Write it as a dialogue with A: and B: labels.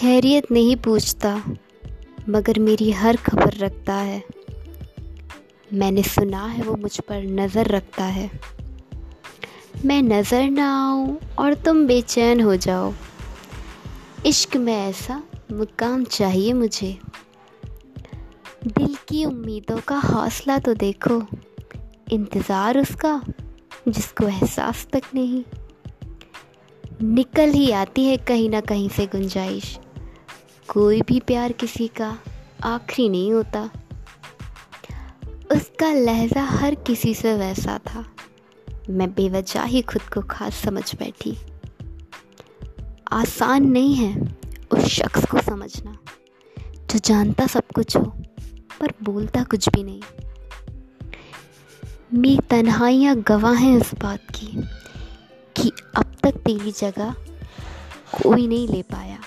A: खैरियत नहीं पूछता, मगर मेरी हर खबर रखता है। मैंने सुना है वो मुझ पर नज़र रखता है। मैं नज़र ना आऊँ और तुम बेचैन हो जाओ। इश्क में ऐसा मुकाम चाहिए मुझे। दिल की उम्मीदों का हौसला तो देखो, इंतज़ार उसका जिसको एहसास तक नहीं। निकल ही आती है कहीं ना कहीं से गुंजाइश। कोई भी प्यार किसी का आखिरी नहीं होता। उसका लहजा हर किसी से वैसा था। मैं बेवजह ही खुद को खास समझ बैठी। आसान नहीं है उस शख्स को समझना। जो जानता सब कुछ हो, पर बोलता कुछ भी नहीं। मेरी तन्हाइयाँ गवाह हैं इस बात की, कि अब तक तेरी जगह कोई नहीं ले पाया।